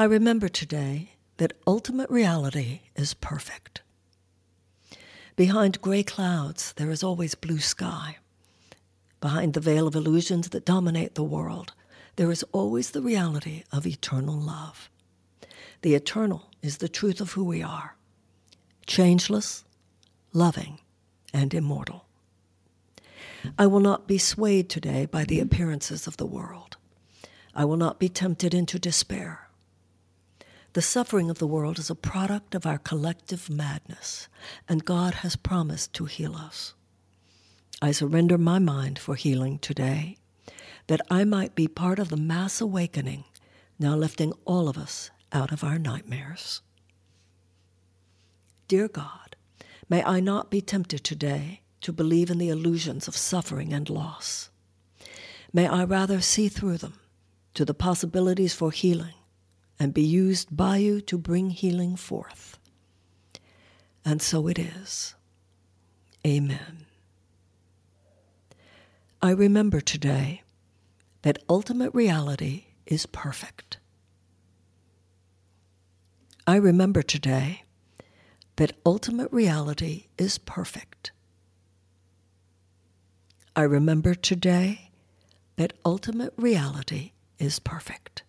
I remember today that ultimate reality is perfect. Behind gray clouds, there is always blue sky. Behind the veil of illusions that dominate the world, there is always the reality of eternal love. The eternal is the truth of who we are changeless, loving, and immortal. I will not be swayed today by the appearances of the world. I will not be tempted into despair. The suffering of the world is a product of our collective madness, and God has promised to heal us. I surrender my mind for healing today, that I might be part of the mass awakening now lifting all of us out of our nightmares. Dear God, may I not be tempted today to believe in the illusions of suffering and loss. May I rather see through them to the possibilities for healing and be used by you to bring healing forth. And so it is. Amen. I remember today that ultimate reality is perfect. I remember today that ultimate reality is perfect. I remember today that ultimate reality is perfect.